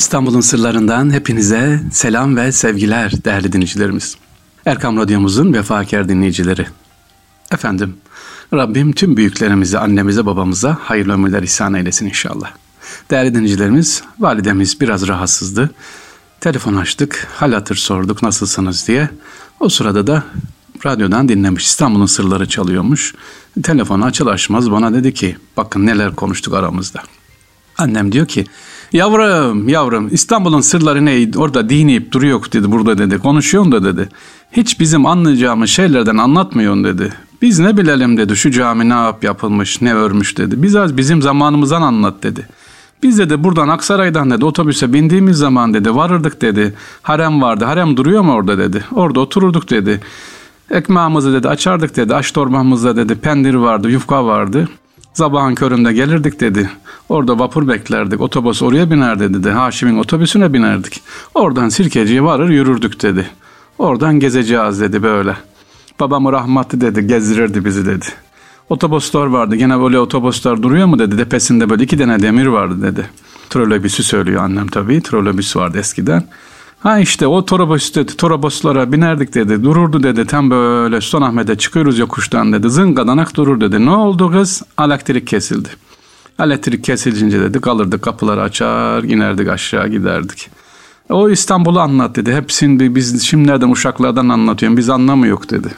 İstanbul'un sırlarından hepinize selam ve sevgiler değerli dinleyicilerimiz. Erkam Radyomuzun vefakar dinleyicileri. Efendim, Rabbim tüm büyüklerimize, annemize, babamıza hayırlı ömürler ihsan eylesin inşallah. Değerli dinleyicilerimiz, validemiz biraz rahatsızdı. Telefon açtık, hal hatır sorduk nasılsınız diye. O sırada da radyodan dinlemiş İstanbul'un sırları çalıyormuş. Telefonu açıl açmaz bana dedi ki bakın neler konuştuk aramızda. Annem diyor ki Yavrum, yavrum İstanbul'un sırları neydi? Orada dinleyip duruyor dedi burada dedi. Konuşuyorsun da dedi. Hiç bizim anlayacağımız şeylerden anlatmıyorsun dedi. Biz ne bilelim dedi şu cami ne yap yapılmış ne örmüş dedi. Biz az bizim zamanımızdan anlat dedi. Biz dedi buradan Aksaray'dan dedi otobüse bindiğimiz zaman dedi varırdık dedi. Harem vardı harem duruyor mu orada dedi. Orada otururduk dedi. Ekmeğimizi dedi açardık dedi. Aş torbamızda dedi pendir vardı yufka vardı. Sabahın köründe gelirdik dedi. Orada vapur beklerdik. Otobüs oraya binerdi dedi. Haşim'in otobüsüne binerdik. Oradan Sirkeci'ye varır yürürdük dedi. Oradan gezeceğiz dedi böyle. Babamı rahmatlı dedi gezdirirdi bizi dedi. Otobüsler vardı. Gene böyle otobüsler duruyor mu dedi. Tepesinde böyle iki tane demir vardı dedi. Trolobüsü söylüyor annem tabii. Trolobüs vardı eskiden. Ha işte o torobüs dedi, torobüslara binerdik dedi. Dururdu dedi. Tam böyle Sultanahmet'e çıkıyoruz yokuştan dedi. Zıngadanak durur dedi. Ne oldu kız? Elektrik kesildi. Elektrik kesilince dedi kalırdık kapıları açar inerdik aşağı giderdik. O İstanbul'u anlat dedi. Hepsini biz şimdilerden uşaklardan anlatıyorum. Biz anlamıyor dedi.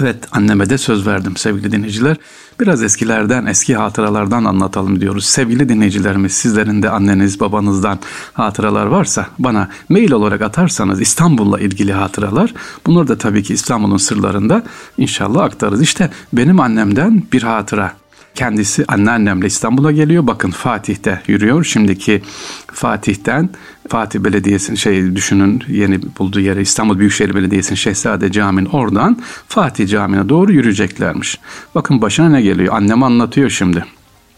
Evet anneme de söz verdim sevgili dinleyiciler. Biraz eskilerden, eski hatıralardan anlatalım diyoruz. Sevgili dinleyicilerimiz sizlerin de anneniz, babanızdan hatıralar varsa bana mail olarak atarsanız İstanbul'la ilgili hatıralar. Bunları da tabii ki İstanbul'un sırlarında inşallah aktarız. İşte benim annemden bir hatıra Kendisi anneannemle İstanbul'a geliyor. Bakın Fatih'te yürüyor. Şimdiki Fatih'ten Fatih Belediyesi'nin şey düşünün yeni bulduğu yere İstanbul Büyükşehir Belediyesi'nin Şehzade Camii'nin oradan Fatih Camii'ne doğru yürüyeceklermiş. Bakın başına ne geliyor? Annem anlatıyor şimdi.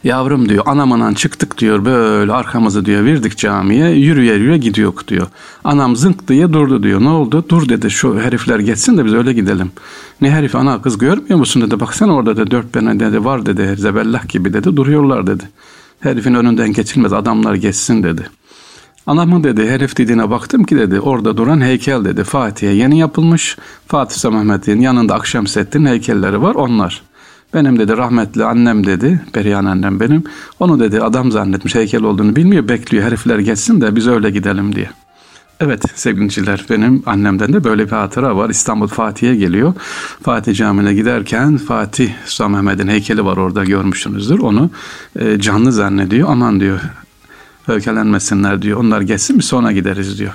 Yavrum diyor anamanan çıktık diyor böyle arkamızı diyor verdik camiye yürüye yürüye gidiyor diyor. Anam zınk diye durdu diyor. Ne oldu? Dur dedi şu herifler geçsin de biz öyle gidelim. Ne herif ana kız görmüyor musun dedi. Baksana orada dedi dört tane dedi var dedi zebellah gibi dedi duruyorlar dedi. Herifin önünden geçilmez adamlar geçsin dedi. Anamın dedi herif dediğine baktım ki dedi orada duran heykel dedi Fatih'e yeni yapılmış. Fatih Sultan Mehmet'in yanında Akşemseddin heykelleri var onlar. Benim dedi rahmetli annem dedi, Perihan annem benim. Onu dedi adam zannetmiş heykel olduğunu bilmiyor, bekliyor herifler geçsin de biz öyle gidelim diye. Evet sevgiliciler benim annemden de böyle bir hatıra var. İstanbul Fatih'e geliyor. Fatih Camii'ne giderken Fatih Sultan Mehmet'in heykeli var orada görmüşsünüzdür. Onu e, canlı zannediyor. Aman diyor öfkelenmesinler diyor. Onlar geçsin mi sonra gideriz diyor.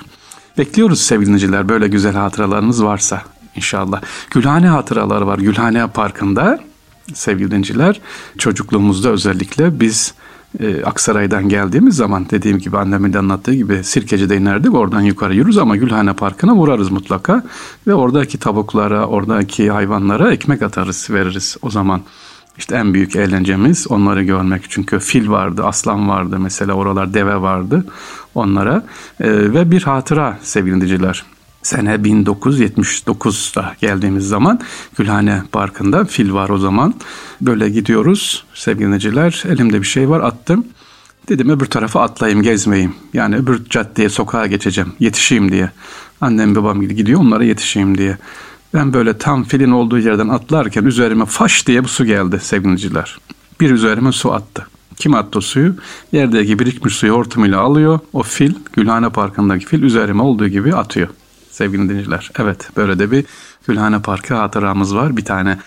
Bekliyoruz sevgiliciler böyle güzel hatıralarınız varsa inşallah. Gülhane hatıraları var Gülhane Parkı'nda sevgili dinciler. Çocukluğumuzda özellikle biz e, Aksaray'dan geldiğimiz zaman dediğim gibi annemin de anlattığı gibi Sirkeci'de inerdik oradan yukarı yürürüz ama Gülhane Parkı'na vurarız mutlaka ve oradaki tavuklara oradaki hayvanlara ekmek atarız veririz o zaman. İşte en büyük eğlencemiz onları görmek. Çünkü fil vardı, aslan vardı mesela oralar deve vardı onlara. E, ve bir hatıra sevgili dinleyiciler sene 1979'da geldiğimiz zaman Gülhane Parkı'nda fil var o zaman. Böyle gidiyoruz sevgili neciler elimde bir şey var attım. Dedim öbür tarafa atlayayım gezmeyeyim. Yani öbür caddeye sokağa geçeceğim yetişeyim diye. Annem babam gidiyor onlara yetişeyim diye. Ben böyle tam filin olduğu yerden atlarken üzerime faş diye bu su geldi sevgiliciler. Bir üzerime su attı. Kim attı o suyu? Yerdeki birikmiş suyu hortumuyla alıyor. O fil, Gülhane Parkı'ndaki fil üzerime olduğu gibi atıyor sevgili dinleyiciler. Evet böyle de bir Gülhane Parkı hatıramız var. Bir tane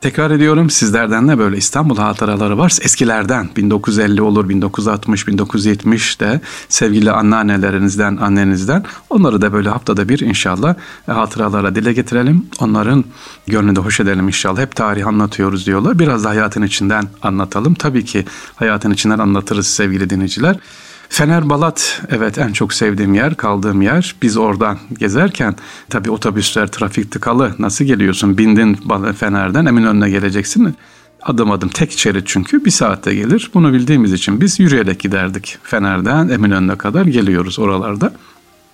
Tekrar ediyorum sizlerden de böyle İstanbul hatıraları varsa eskilerden 1950 olur 1960 1970 de sevgili anneannelerinizden annenizden onları da böyle haftada bir inşallah hatıralara dile getirelim. Onların gönlünde hoş edelim inşallah. Hep tarih anlatıyoruz diyorlar. Biraz da hayatın içinden anlatalım. Tabii ki hayatın içinden anlatırız sevgili dinleyiciler. Fener Balat evet en çok sevdiğim yer, kaldığım yer. Biz oradan gezerken tabii otobüsler trafik tıkalı. Nasıl geliyorsun? Bindin Fener'den Eminönü'ne geleceksin. Adım adım tek şerit çünkü bir saatte gelir. Bunu bildiğimiz için biz yürüyerek giderdik. Fener'den Eminönü'ne kadar geliyoruz oralarda.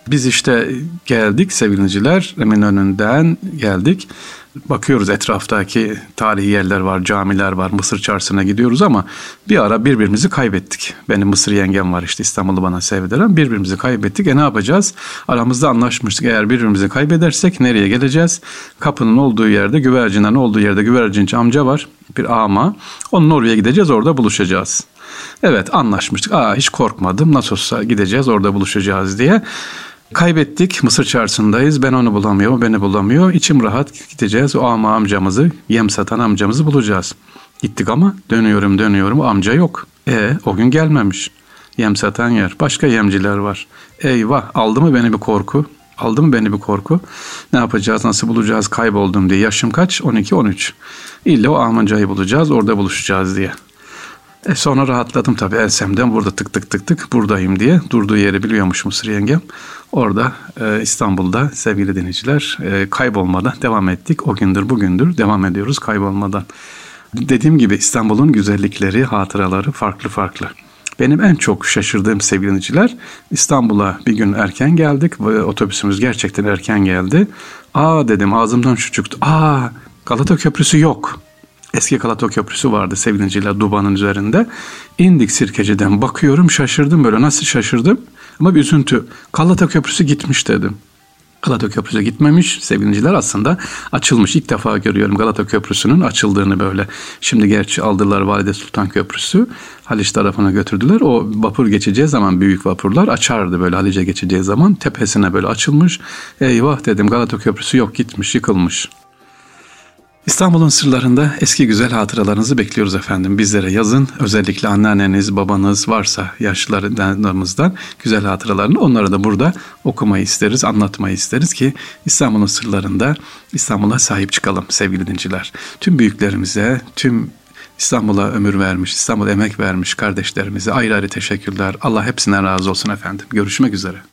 Biz işte geldik sevgiliciler Eminönü'nden geldik. Bakıyoruz etraftaki tarihi yerler var, camiler var, Mısır çarşısına gidiyoruz ama bir ara birbirimizi kaybettik. Benim Mısır yengem var işte İstanbul'u bana sevdiren. Birbirimizi kaybettik. E ne yapacağız? Aramızda anlaşmıştık. Eğer birbirimizi kaybedersek nereye geleceğiz? Kapının olduğu yerde, güvercinden olduğu yerde güvercinci amca var. Bir ama. Onun oraya gideceğiz, orada buluşacağız. Evet anlaşmıştık. Aa hiç korkmadım. Nasıl olsa gideceğiz, orada buluşacağız diye. Kaybettik. Mısır çarşısındayız. Ben onu bulamıyor, beni bulamıyor. İçim rahat gideceğiz. O ama amcamızı, yem satan amcamızı bulacağız. Gittik ama dönüyorum dönüyorum amca yok. E o gün gelmemiş. Yem satan yer. Başka yemciler var. Eyvah aldı mı beni bir korku? Aldı mı beni bir korku? Ne yapacağız, nasıl bulacağız, kayboldum diye. Yaşım kaç? 12-13. İlla o amcayı bulacağız, orada buluşacağız diye. E sonra rahatladım tabii Elsem'den burada tık tık tık tık buradayım diye. Durduğu yeri biliyormuş Mısır yengem. Orada e, İstanbul'da sevgili dinleyiciler e, kaybolmadan devam ettik. O gündür bugündür devam ediyoruz kaybolmadan. Dediğim gibi İstanbul'un güzellikleri, hatıraları farklı farklı. Benim en çok şaşırdığım sevgili dinleyiciler İstanbul'a bir gün erken geldik. Otobüsümüz gerçekten erken geldi. Aa dedim ağzımdan şu çıktı. Aa Galata Köprüsü yok. Eski Galata Köprüsü vardı sevgiliciler Duba'nın üzerinde. İndik Sirkeci'den bakıyorum şaşırdım böyle nasıl şaşırdım ama bir üzüntü. Galata Köprüsü gitmiş dedim. Galata Köprüsü gitmemiş sevgiliciler aslında açılmış. İlk defa görüyorum Galata Köprüsü'nün açıldığını böyle. Şimdi gerçi aldılar Valide Sultan Köprüsü. Haliç tarafına götürdüler. O vapur geçeceği zaman büyük vapurlar açardı böyle Halice geçeceği zaman. Tepesine böyle açılmış. Eyvah dedim Galata Köprüsü yok gitmiş yıkılmış. İstanbul'un sırlarında eski güzel hatıralarınızı bekliyoruz efendim. Bizlere yazın. Özellikle anneanneniz, babanız varsa yaşlılarımızdan güzel hatıralarını onları da burada okumayı isteriz, anlatmayı isteriz ki İstanbul'un sırlarında İstanbul'a sahip çıkalım sevgili dinciler. Tüm büyüklerimize, tüm İstanbul'a ömür vermiş, İstanbul'a emek vermiş kardeşlerimize ayrı ayrı teşekkürler. Allah hepsinden razı olsun efendim. Görüşmek üzere.